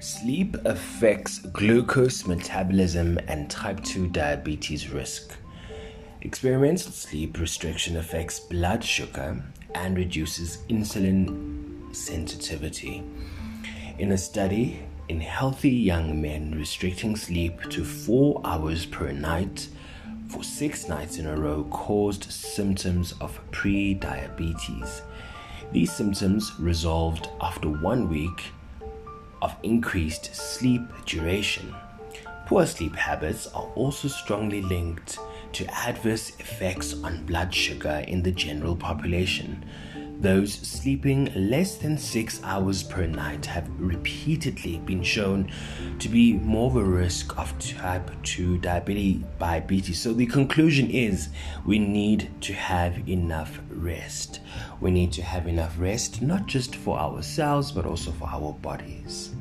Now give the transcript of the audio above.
Sleep affects glucose metabolism and type 2 diabetes risk. Experimental sleep restriction affects blood sugar and reduces insulin sensitivity. In a study in healthy young men, restricting sleep to four hours per night for six nights in a row caused symptoms of pre diabetes. These symptoms resolved after one week of increased sleep duration. Poor sleep habits are also strongly linked to adverse effects on blood sugar in the general population. Those sleeping less than six hours per night have repeatedly been shown to be more of a risk of type 2 diabetes. So, the conclusion is we need to have enough rest. We need to have enough rest, not just for ourselves, but also for our bodies.